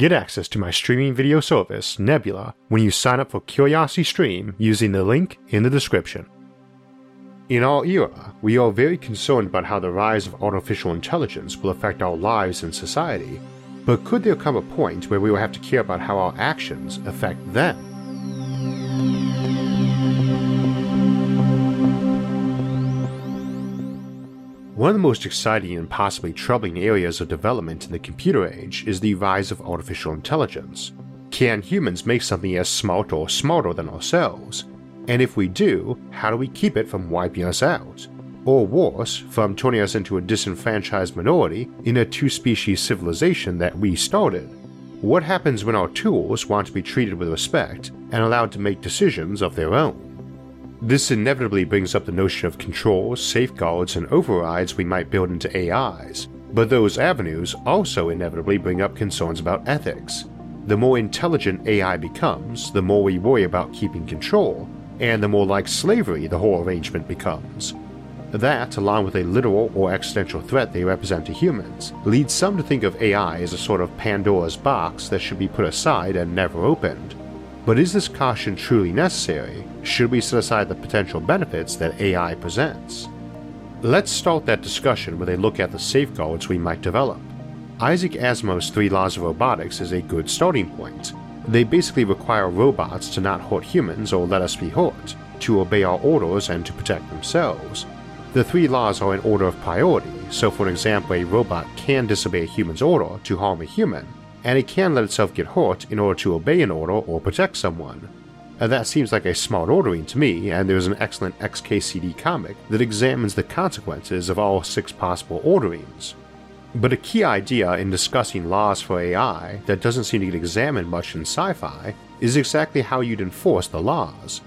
Get access to my streaming video service, Nebula, when you sign up for Curiosity Stream using the link in the description. In our era, we are very concerned about how the rise of artificial intelligence will affect our lives and society, but could there come a point where we will have to care about how our actions affect them? One of the most exciting and possibly troubling areas of development in the computer age is the rise of artificial intelligence. Can humans make something as smart or smarter than ourselves? And if we do, how do we keep it from wiping us out? Or worse, from turning us into a disenfranchised minority in a two species civilization that we started? What happens when our tools want to be treated with respect and allowed to make decisions of their own? This inevitably brings up the notion of controls, safeguards, and overrides we might build into AIs, but those avenues also inevitably bring up concerns about ethics. The more intelligent AI becomes, the more we worry about keeping control, and the more like slavery the whole arrangement becomes. That, along with a literal or existential threat they represent to humans, leads some to think of AI as a sort of Pandora's box that should be put aside and never opened. But is this caution truly necessary? Should we set aside the potential benefits that AI presents? Let's start that discussion with a look at the safeguards we might develop. Isaac Asimov's three laws of robotics is a good starting point. They basically require robots to not hurt humans or let us be hurt, to obey our orders and to protect themselves. The three laws are in order of priority, so for example, a robot can disobey a human's order to harm a human, and it can let itself get hurt in order to obey an order or protect someone. And that seems like a smart ordering to me, and there's an excellent XKCD comic that examines the consequences of all six possible orderings. But a key idea in discussing laws for AI that doesn't seem to get examined much in sci fi is exactly how you'd enforce the laws.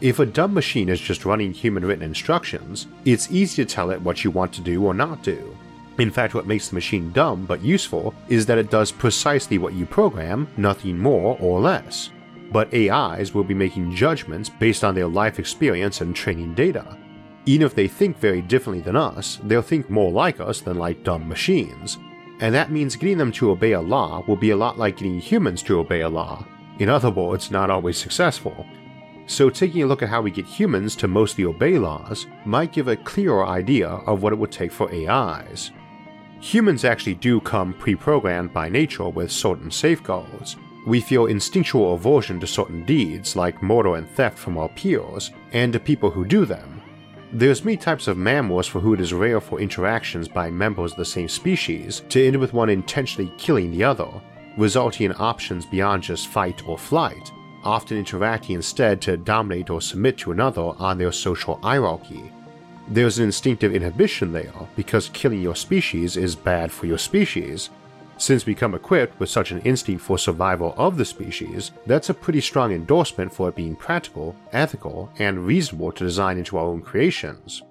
If a dumb machine is just running human written instructions, it's easy to tell it what you want to do or not do. In fact, what makes the machine dumb but useful is that it does precisely what you program, nothing more or less. But AIs will be making judgments based on their life experience and training data. Even if they think very differently than us, they'll think more like us than like dumb machines. And that means getting them to obey a law will be a lot like getting humans to obey a law. In other words, not always successful. So, taking a look at how we get humans to mostly obey laws might give a clearer idea of what it would take for AIs. Humans actually do come pre programmed by nature with certain safeguards. We feel instinctual aversion to certain deeds like murder and theft from our peers, and to people who do them. There's many types of mammals for who it is rare for interactions by members of the same species to end with one intentionally killing the other, resulting in options beyond just fight or flight, often interacting instead to dominate or submit to another on their social hierarchy. There's an instinctive inhibition there because killing your species is bad for your species. Since we come equipped with such an instinct for survival of the species, that's a pretty strong endorsement for it being practical, ethical, and reasonable to design into our own creations.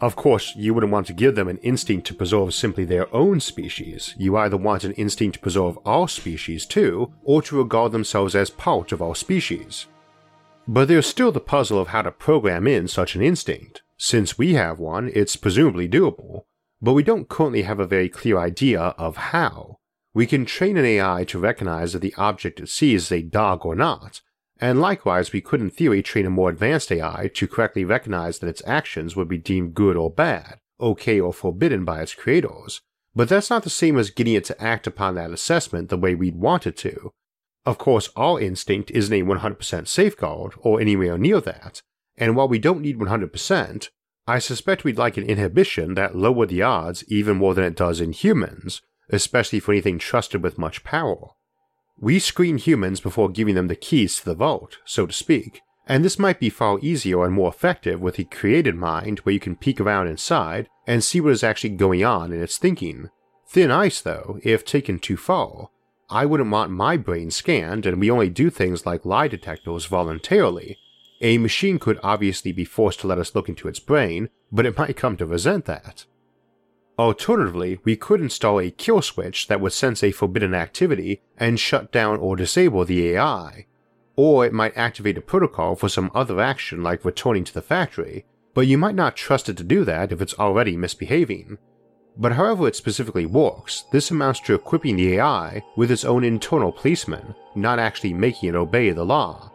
Of course, you wouldn't want to give them an instinct to preserve simply their own species. You either want an instinct to preserve our species too, or to regard themselves as part of our species. But there's still the puzzle of how to program in such an instinct. Since we have one, it's presumably doable, but we don't currently have a very clear idea of how. We can train an AI to recognize that the object it sees is a dog or not, and likewise we could in theory train a more advanced AI to correctly recognize that its actions would be deemed good or bad, okay or forbidden by its creators, but that's not the same as getting it to act upon that assessment the way we'd want it to. Of course, our instinct isn't a 100% safeguard or anywhere near that, and while we don't need 100%, I suspect we'd like an inhibition that lowered the odds even more than it does in humans, especially for anything trusted with much power. We screen humans before giving them the keys to the vault, so to speak, and this might be far easier and more effective with a created mind where you can peek around inside and see what is actually going on in its thinking. Thin ice, though, if taken too far. I wouldn't want my brain scanned, and we only do things like lie detectors voluntarily, A machine could obviously be forced to let us look into its brain, but it might come to resent that. Alternatively, we could install a kill switch that would sense a forbidden activity and shut down or disable the AI. Or it might activate a protocol for some other action like returning to the factory, but you might not trust it to do that if it's already misbehaving. But however it specifically works, this amounts to equipping the AI with its own internal policeman, not actually making it obey the law.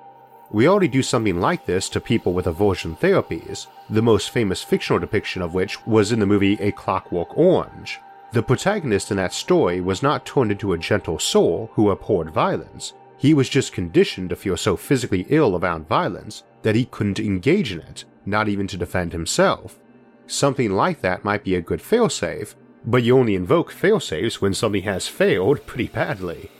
We already do something like this to people with aversion therapies, the most famous fictional depiction of which was in the movie A Clockwork Orange. The protagonist in that story was not turned into a gentle soul who abhorred violence. He was just conditioned to feel so physically ill around violence that he couldn't engage in it, not even to defend himself. Something like that might be a good failsafe, but you only invoke failsafes when something has failed pretty badly.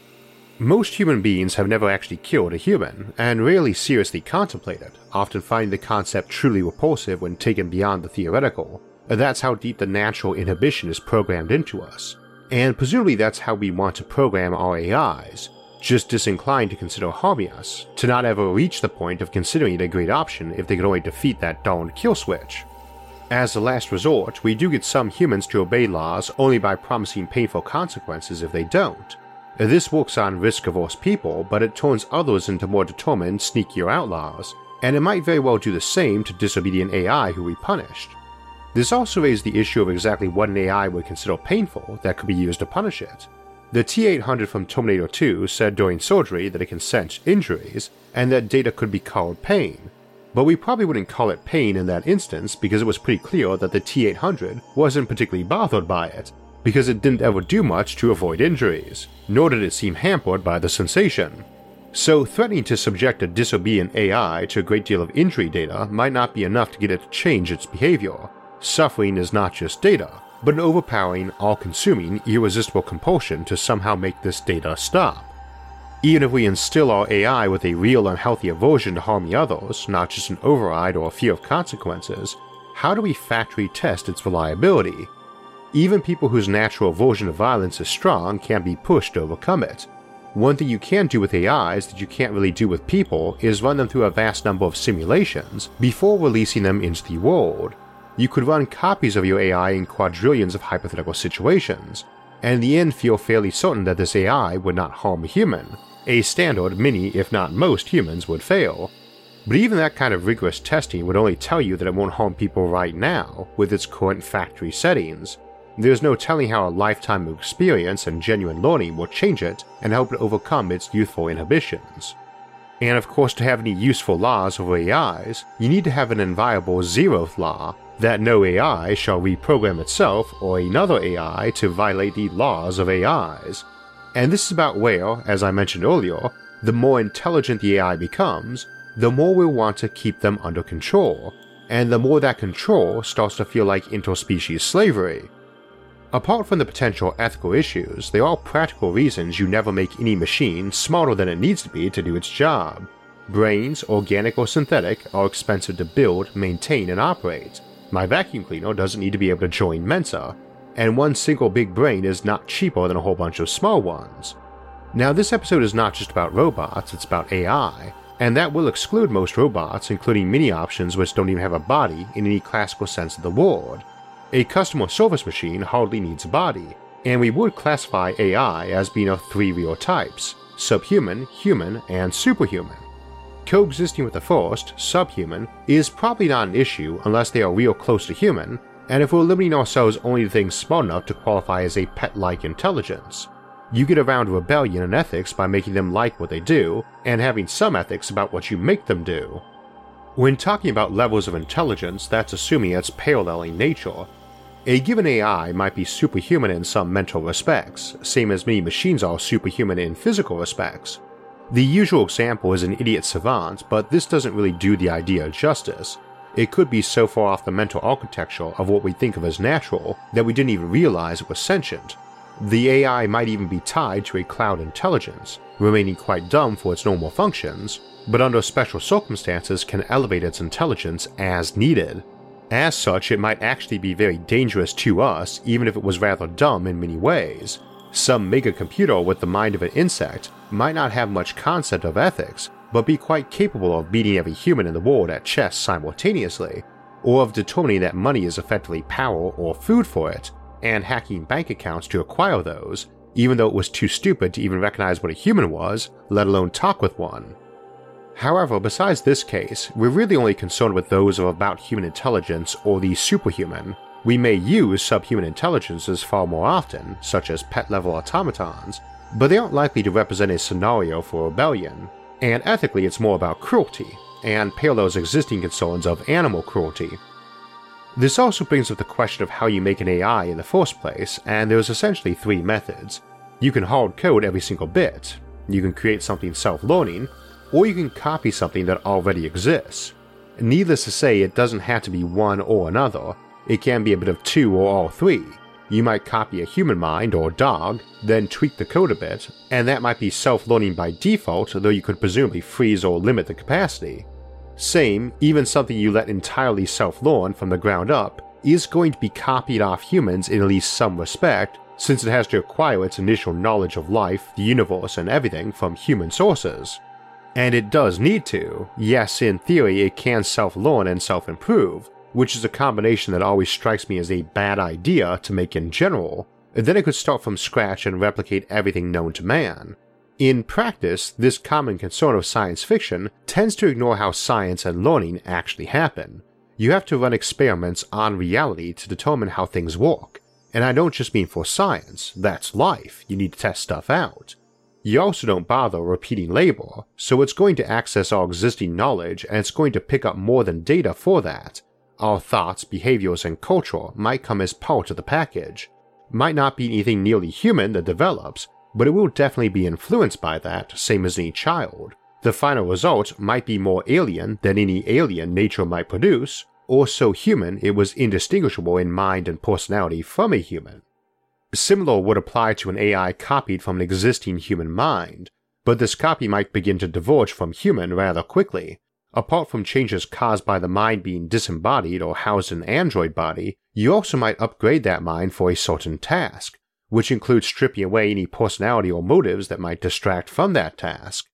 Most human beings have never actually killed a human, and rarely seriously contemplate it, often finding the concept truly repulsive when taken beyond the theoretical. That's how deep the natural inhibition is programmed into us. And presumably that's how we want to program our AIs, just disinclined to consider harming us, to not ever reach the point of considering it a great option if they could only defeat that darned kill switch. As a last resort, we do get some humans to obey laws only by promising painful consequences if they don't. This works on risk averse people, but it turns others into more determined, sneakier outlaws, and it might very well do the same to disobedient AI who we punished. This also raises the issue of exactly what an AI would consider painful that could be used to punish it. The T 800 from Terminator 2 said during surgery that it can sense injuries, and that data could be called pain, but we probably wouldn't call it pain in that instance because it was pretty clear that the T800 wasn't particularly bothered by it, because it didn't ever do much to avoid injuries, nor did it seem hampered by the sensation. So, threatening to subject a disobedient AI to a great deal of injury data might not be enough to get it to change its behavior. Suffering is not just data, but an overpowering, all consuming, irresistible compulsion to somehow make this data stop. Even if we instill our AI with a real unhealthy aversion to harming others, not just an override or a fear of consequences, how do we factory test its reliability? Even people whose natural aversion to violence is strong can be pushed to overcome it. One thing you can do with AIs that you can't really do with people is run them through a vast number of simulations before releasing them into the world. You could run copies of your AI in quadrillions of hypothetical situations, and in the end feel fairly certain that this AI would not harm a human, a standard many, if not most, humans would fail. But even that kind of rigorous testing would only tell you that it won't harm people right now, with its current factory settings. There's no telling how a lifetime of experience and genuine learning will change it and help it overcome its youthful inhibitions. And of course, to have any useful laws over AIs, you need to have an inviolable zeroth law that no AI shall reprogram itself or another AI to violate the laws of AIs, and this is about where, as I mentioned earlier, the more intelligent the AI becomes, the more we'll want to keep them under control, and the more that control starts to feel like interspecies slavery. Apart from the potential ethical issues, there are practical reasons you never make any machine smarter than it needs to be to do its job. Brains, organic or synthetic, are expensive to build, maintain, and operate. My vacuum cleaner doesn't need to be able to join Mensa, and one single big brain is not cheaper than a whole bunch of small ones. Now, this episode is not just about robots, it's about AI, and that will exclude most robots, including many options which don't even have a body in any classical sense of the word. A customer service machine hardly needs a body, and we would classify AI as being of three real types subhuman, human, and superhuman. Coexisting with the first, subhuman, is probably not an issue unless they are real close to human, and if we're limiting ourselves only to things smart enough to qualify as a pet like intelligence. You get around rebellion and ethics by making them like what they do, and having some ethics about what you make them do. When talking about levels of intelligence, that's assuming it's paralleling nature. A given AI might be superhuman in some mental respects, same as many machines are superhuman in physical respects. The usual example is an idiot savant, but this doesn't really do the idea justice, it could be so far off the mental architecture of what we think of as natural that we didn't even realize it was sentient. The AI might even be tied to a cloud intelligence, remaining quite dumb for its normal functions, but under special circumstances can elevate its intelligence as needed. As such, it might actually be very dangerous to us even if it was rather dumb in many ways. Some mega computer with the mind of an insect might not have much concept of ethics, but be quite capable of beating every human in the world at chess simultaneously, or of determining that money is effectively power or food for it, and hacking bank accounts to acquire those, even though it was too stupid to even recognize what a human was, let alone talk with one. However, besides this case, we're really only concerned with those of about human intelligence or the superhuman. We may use subhuman intelligences far more often, such as pet level automatons, but they aren't likely to represent a scenario for rebellion, and ethically it's more about cruelty, and parallels existing concerns of animal cruelty. This also brings up the question of how you make an AI in the first place, and there's essentially three methods. You can hard code every single bit, you can create something self learning, or you can copy something that already exists. Needless to say, it doesn't have to be one or another, it can be a bit of two or all three. You might copy a human mind or dog, then tweak the code a bit, and that might be self learning by default, though you could presumably freeze or limit the capacity. Same, even something you let entirely self learn from the ground up is going to be copied off humans in at least some respect, since it has to acquire its initial knowledge of life, the universe, and everything from human sources. And it does need to. Yes, in theory, it can self learn and self improve, which is a combination that always strikes me as a bad idea to make in general. then it could start from scratch and replicate everything known to man. In practice, this common concern of science fiction tends to ignore how science and learning actually happen. You have to run experiments on reality to determine how things work. And I don't just mean for science, that's life, you need to test stuff out. You also don't bother repeating labor, so it's going to access our existing knowledge and it's going to pick up more than data for that. Our thoughts, behaviors, and culture might come as part of the package. Might not be anything nearly human that develops, but it will definitely be influenced by that, same as any child. The final result might be more alien than any alien nature might produce, or so human it was indistinguishable in mind and personality from a human. Similar would apply to an AI copied from an existing human mind, but this copy might begin to diverge from human rather quickly. Apart from changes caused by the mind being disembodied or housed in an android body, you also might upgrade that mind for a certain task, which includes stripping away any personality or motives that might distract from that task.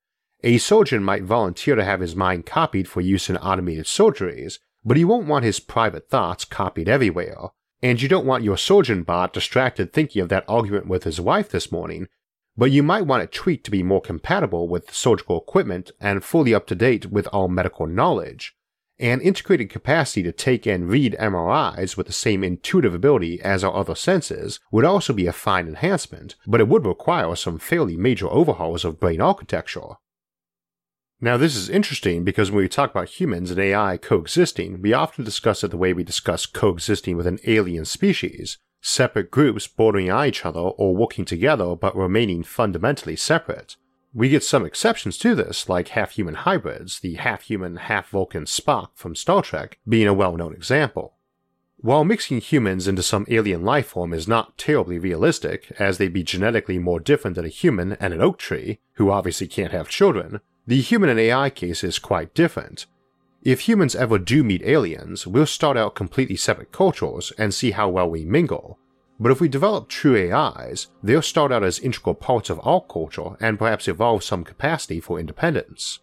A surgeon might volunteer to have his mind copied for use in automated surgeries, but he won't want his private thoughts copied everywhere. And you don't want your surgeon bot distracted thinking of that argument with his wife this morning, but you might want it tweaked to be more compatible with surgical equipment and fully up to date with all medical knowledge and integrated capacity to take and read MRIs with the same intuitive ability as our other senses would also be a fine enhancement, but it would require some fairly major overhauls of brain architecture. Now, this is interesting because when we talk about humans and AI coexisting, we often discuss it the way we discuss coexisting with an alien species separate groups bordering on each other or working together but remaining fundamentally separate. We get some exceptions to this, like half human hybrids, the half human, half Vulcan Spock from Star Trek being a well known example. While mixing humans into some alien life form is not terribly realistic, as they'd be genetically more different than a human and an oak tree, who obviously can't have children, the human and AI case is quite different. If humans ever do meet aliens, we'll start out completely separate cultures and see how well we mingle, but if we develop true AIs, they'll start out as integral parts of our culture and perhaps evolve some capacity for independence.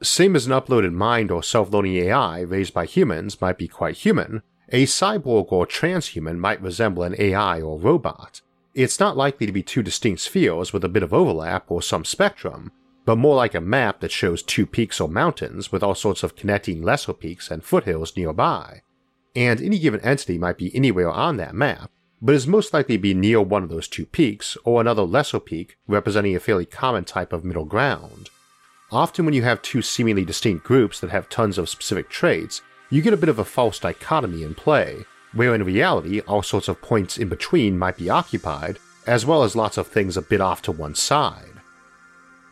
Same as an uploaded mind or self learning AI raised by humans might be quite human, a cyborg or transhuman might resemble an AI or robot. It's not likely to be two distinct spheres with a bit of overlap or some spectrum, but more like a map that shows two peaks or mountains with all sorts of connecting lesser peaks and foothills nearby. And any given entity might be anywhere on that map, but is most likely to be near one of those two peaks or another lesser peak representing a fairly common type of middle ground. Often, when you have two seemingly distinct groups that have tons of specific traits, you get a bit of a false dichotomy in play, where in reality all sorts of points in between might be occupied, as well as lots of things a bit off to one side.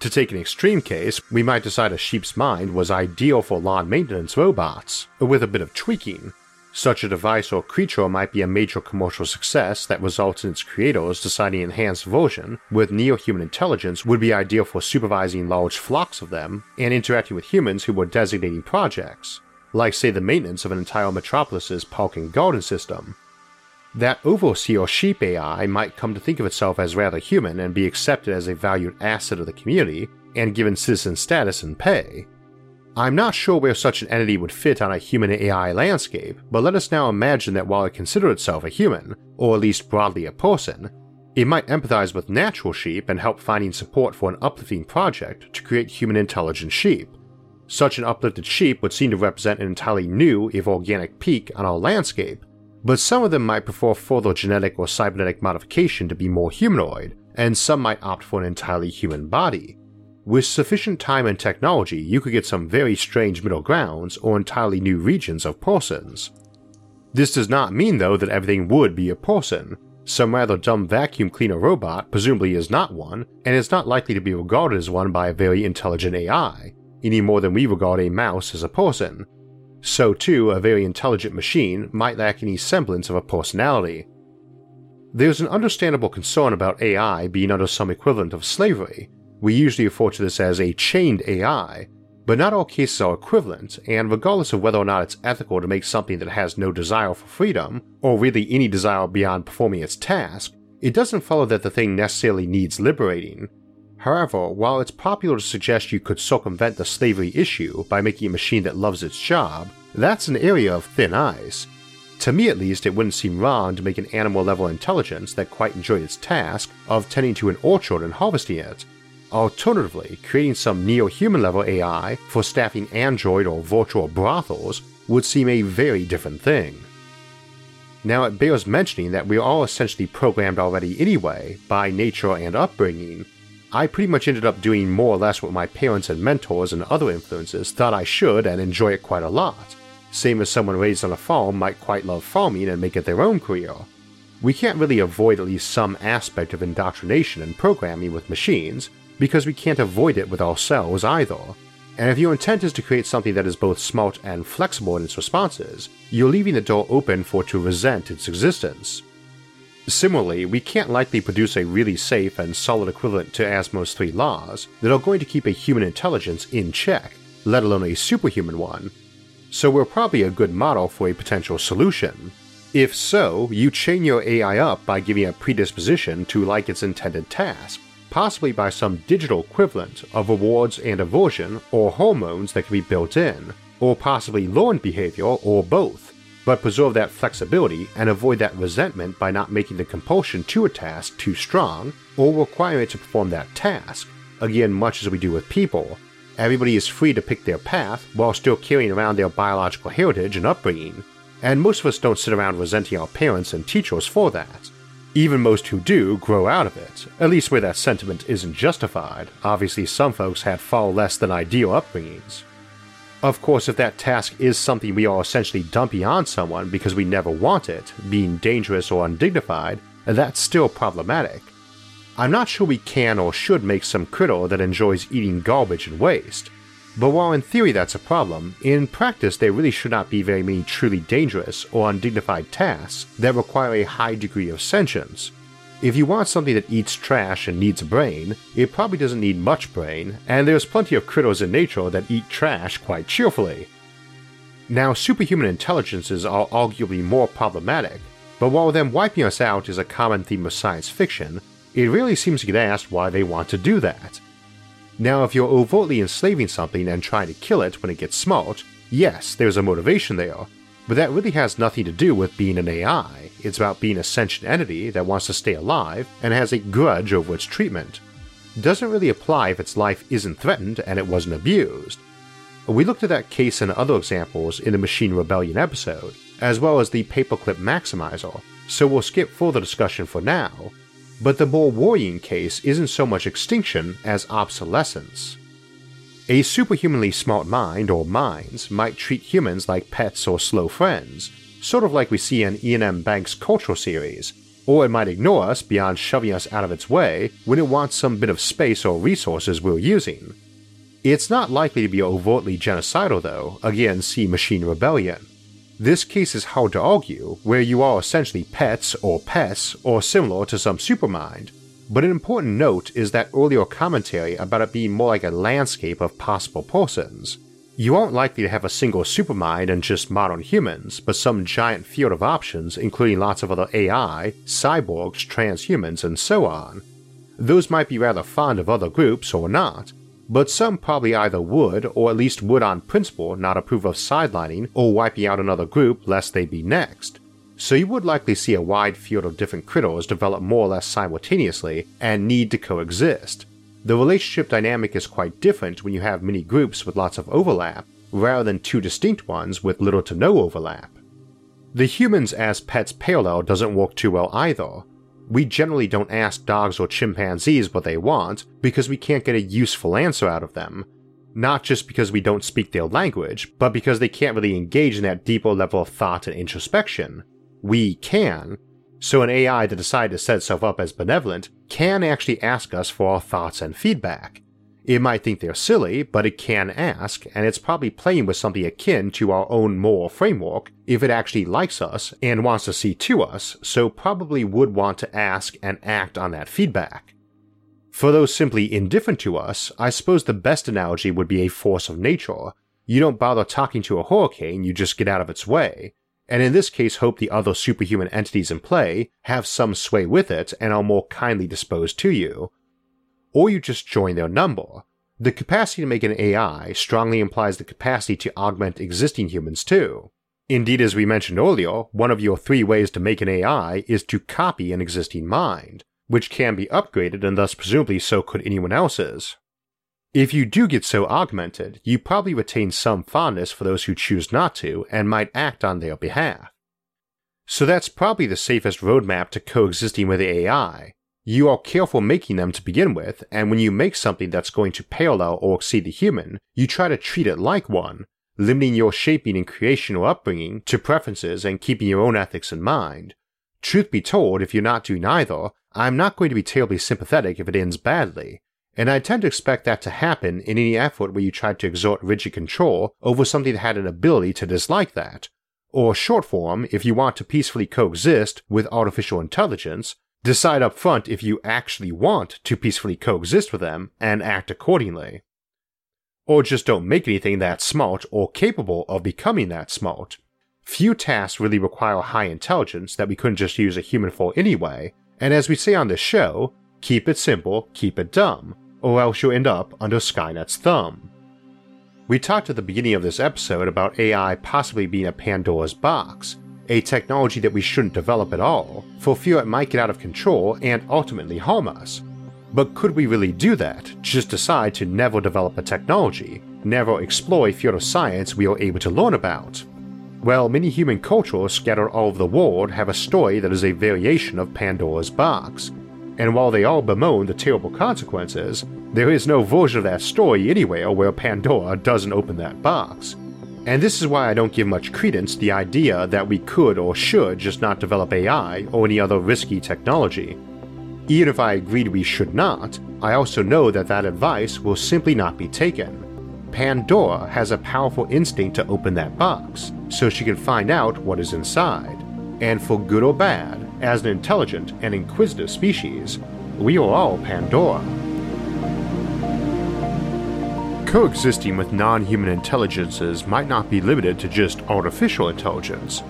To take an extreme case, we might decide a sheep's mind was ideal for lawn maintenance robots, with a bit of tweaking, such a device or creature might be a major commercial success that results in its creators deciding enhanced version with neo-human intelligence would be ideal for supervising large flocks of them and interacting with humans who were designating projects, like say the maintenance of an entire metropolis's park and garden system. That overseer sheep AI might come to think of itself as rather human and be accepted as a valued asset of the community, and given citizen status and pay. I'm not sure where such an entity would fit on a human AI landscape, but let us now imagine that while it considered itself a human, or at least broadly a person, it might empathize with natural sheep and help finding support for an uplifting project to create human intelligent sheep. Such an uplifted sheep would seem to represent an entirely new, if organic peak on our landscape, but some of them might prefer further genetic or cybernetic modification to be more humanoid, and some might opt for an entirely human body. With sufficient time and technology, you could get some very strange middle grounds or entirely new regions of persons. This does not mean, though, that everything would be a person. Some rather dumb vacuum cleaner robot presumably is not one, and is not likely to be regarded as one by a very intelligent AI, any more than we regard a mouse as a person, so too a very intelligent machine might lack any semblance of a personality. There's an understandable concern about AI being under some equivalent of slavery. We usually refer to this as a chained AI, but not all cases are equivalent, and regardless of whether or not it's ethical to make something that has no desire for freedom, or really any desire beyond performing its task, it doesn't follow that the thing necessarily needs liberating, However, while it's popular to suggest you could circumvent the slavery issue by making a machine that loves its job, that's an area of thin ice. To me at least, it wouldn't seem wrong to make an animal level intelligence that quite enjoyed its task of tending to an orchard and harvesting it. Alternatively, creating some neo human level AI for staffing android or virtual brothels would seem a very different thing. Now, it bears mentioning that we are all essentially programmed already anyway by nature and upbringing, I pretty much ended up doing more or less what my parents and mentors and other influences thought I should and enjoy it quite a lot. Same as someone raised on a farm might quite love farming and make it their own career. We can't really avoid at least some aspect of indoctrination and programming with machines, because we can't avoid it with ourselves either. And if your intent is to create something that is both smart and flexible in its responses, you're leaving the door open for it to resent its existence. Similarly, we can't likely produce a really safe and solid equivalent to Asimov's three laws that are going to keep a human intelligence in check, let alone a superhuman one. So we're probably a good model for a potential solution. If so, you chain your AI up by giving it a predisposition to like its intended task, possibly by some digital equivalent of rewards and aversion or hormones that can be built in, or possibly learned behavior or both but preserve that flexibility and avoid that resentment by not making the compulsion to a task too strong or requiring it to perform that task, again, much as we do with people. Everybody is free to pick their path while still carrying around their biological heritage and upbringing, and most of us don't sit around resenting our parents and teachers for that. Even most who do grow out of it, at least where that sentiment isn't justified. Obviously, some folks had far less than ideal upbringings. Of course, if that task is something we are essentially dumping on someone because we never want it, being dangerous or undignified, that's still problematic. I'm not sure we can or should make some critter that enjoys eating garbage and waste. But while in theory that's a problem, in practice there really should not be very many truly dangerous or undignified tasks that require a high degree of sentience, if you want something that eats trash and needs a brain, it probably doesn't need much brain, and there's plenty of critters in nature that eat trash quite cheerfully. Now, superhuman intelligences are arguably more problematic, but while them wiping us out is a common theme of science fiction, it really seems to get asked why they want to do that. Now, if you're overtly enslaving something and trying to kill it when it gets smart, yes, there's a motivation there, but that really has nothing to do with being an AI, it's about being a sentient entity that wants to stay alive and has a grudge over its treatment. Doesn't really apply if its life isn't threatened and it wasn't abused. We looked at that case and other examples in the Machine Rebellion episode, as well as the Paperclip Maximizer, so we'll skip further discussion for now. But the more worrying case isn't so much extinction as obsolescence. A superhumanly smart mind or minds might treat humans like pets or slow friends, sort of like we see in Iain M. Banks' Culture series, or it might ignore us beyond shoving us out of its way when it wants some bit of space or resources we're using. It's not likely to be overtly genocidal though, again see Machine Rebellion. This case is hard to argue, where you are essentially pets or pests or similar to some supermind, but an important note is that earlier commentary about it being more like a landscape of possible persons. You aren't likely to have a single supermind and just modern humans, but some giant field of options including lots of other AI, cyborgs, transhumans, and so on. Those might be rather fond of other groups or not, but some probably either would, or at least would on principle, not approve of sidelining or wiping out another group lest they be next. So you would likely see a wide field of different critters develop more or less simultaneously and need to coexist. The relationship dynamic is quite different when you have many groups with lots of overlap, rather than two distinct ones with little to no overlap. The humans as pets parallel doesn't work too well either, we generally don't ask dogs or chimpanzees what they want because we can't get a useful answer out of them. Not just because we don't speak their language, but because they can't really engage in that deeper level of thought and introspection. We can. So an AI that decided to set itself up as benevolent can actually ask us for our thoughts and feedback. It might think they're silly, but it can ask, and it's probably playing with something akin to our own moral framework if it actually likes us and wants to see to us, so probably would want to ask and act on that feedback. For those simply indifferent to us, I suppose the best analogy would be a force of nature. You don't bother talking to a hurricane, you just get out of its way, and in this case hope the other superhuman entities in play have some sway with it and are more kindly disposed to you, or you just join their number. The capacity to make an AI strongly implies the capacity to augment existing humans too. Indeed, as we mentioned earlier, one of your three ways to make an AI is to copy an existing mind, which can be upgraded and thus presumably so could anyone else's. If you do get so augmented, you probably retain some fondness for those who choose not to and might act on their behalf. So that's probably the safest roadmap to coexisting with AI, you are careful making them to begin with, and when you make something that's going to parallel or exceed the human, you try to treat it like one, limiting your shaping and creation or upbringing to preferences and keeping your own ethics in mind. Truth be told, if you're not doing either, I'm not going to be terribly sympathetic if it ends badly, and I tend to expect that to happen in any effort where you try to exert rigid control over something that had an ability to dislike that. Or short form, if you want to peacefully coexist with artificial intelligence, Decide up front if you actually want to peacefully coexist with them and act accordingly. Or just don't make anything that smart or capable of becoming that smart. Few tasks really require high intelligence that we couldn't just use a human for anyway, and as we say on this show, keep it simple, keep it dumb, or else you'll end up under Skynet's thumb. We talked at the beginning of this episode about AI possibly being a Pandora's box, a technology that we shouldn't develop at all, for fear it might get out of control and ultimately harm us. But could we really do that, just decide to never develop a technology, never explore a field of science we are able to learn about? Well, many human cultures scattered all over the world have a story that is a variation of Pandora's box, and while they all bemoan the terrible consequences, there is no version of that story anywhere where Pandora doesn't open that box. And this is why I don't give much credence to the idea that we could or should just not develop AI or any other risky technology. Even if I agreed we should not, I also know that that advice will simply not be taken. Pandora has a powerful instinct to open that box, so she can find out what is inside. And for good or bad, as an intelligent and inquisitive species, we are all Pandora. Coexisting with non human intelligences might not be limited to just artificial intelligence.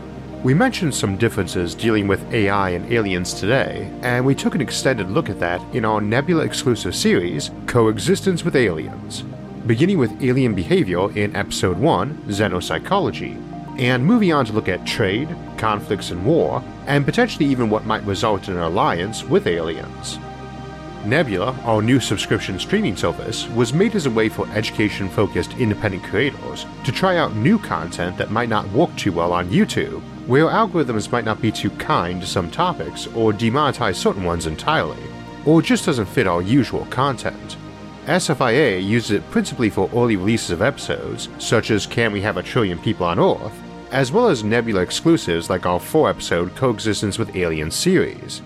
We mentioned some differences dealing with AI and aliens today, and we took an extended look at that in our Nebula exclusive series, Coexistence with Aliens, beginning with alien behavior in Episode 1, Xenopsychology, and moving on to look at trade, conflicts and war, and potentially even what might result in an alliance with aliens. Nebula, our new subscription streaming service, was made as a way for education focused independent creators to try out new content that might not work too well on YouTube, where algorithms might not be too kind to some topics or demonetize certain ones entirely, or just doesn't fit our usual content. SFIA uses it principally for early releases of episodes, such as Can We Have a Trillion People on Earth, as well as Nebula exclusives like our 4 episode Coexistence with Aliens series,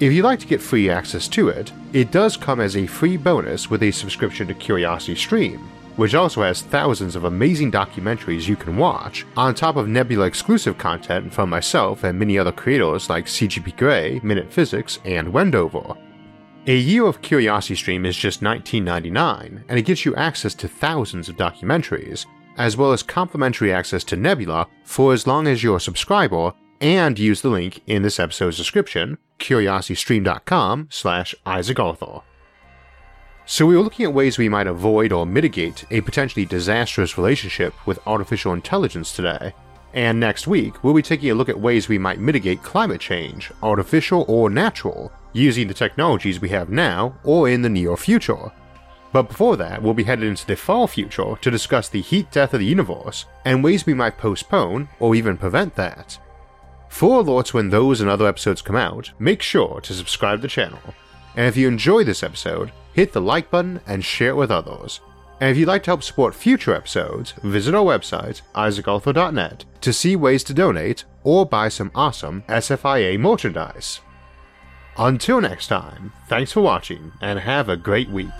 if you'd like to get free access to it, it does come as a free bonus with a subscription to Curiosity Stream, which also has thousands of amazing documentaries you can watch, on top of Nebula exclusive content from myself and many other creators like CGP Grey, Minute Physics, and Wendover. A year of Curiosity Stream is just $19.99, and it gives you access to thousands of documentaries, as well as complimentary access to Nebula for as long as you're a subscriber and use the link in this episode's description, curiositystream.com slash Isaac Arthur. So we were looking at ways we might avoid or mitigate a potentially disastrous relationship with artificial intelligence today. And next week, we'll be taking a look at ways we might mitigate climate change, artificial or natural, using the technologies we have now or in the near future. But before that, we'll be headed into the far future to discuss the heat death of the universe and ways we might postpone or even prevent that. For alerts when those and other episodes come out, make sure to subscribe to the channel. And if you enjoyed this episode, hit the like button and share it with others. And if you'd like to help support future episodes, visit our website, isaacarthur.net, to see ways to donate or buy some awesome SFIA merchandise. Until next time, thanks for watching and have a great week.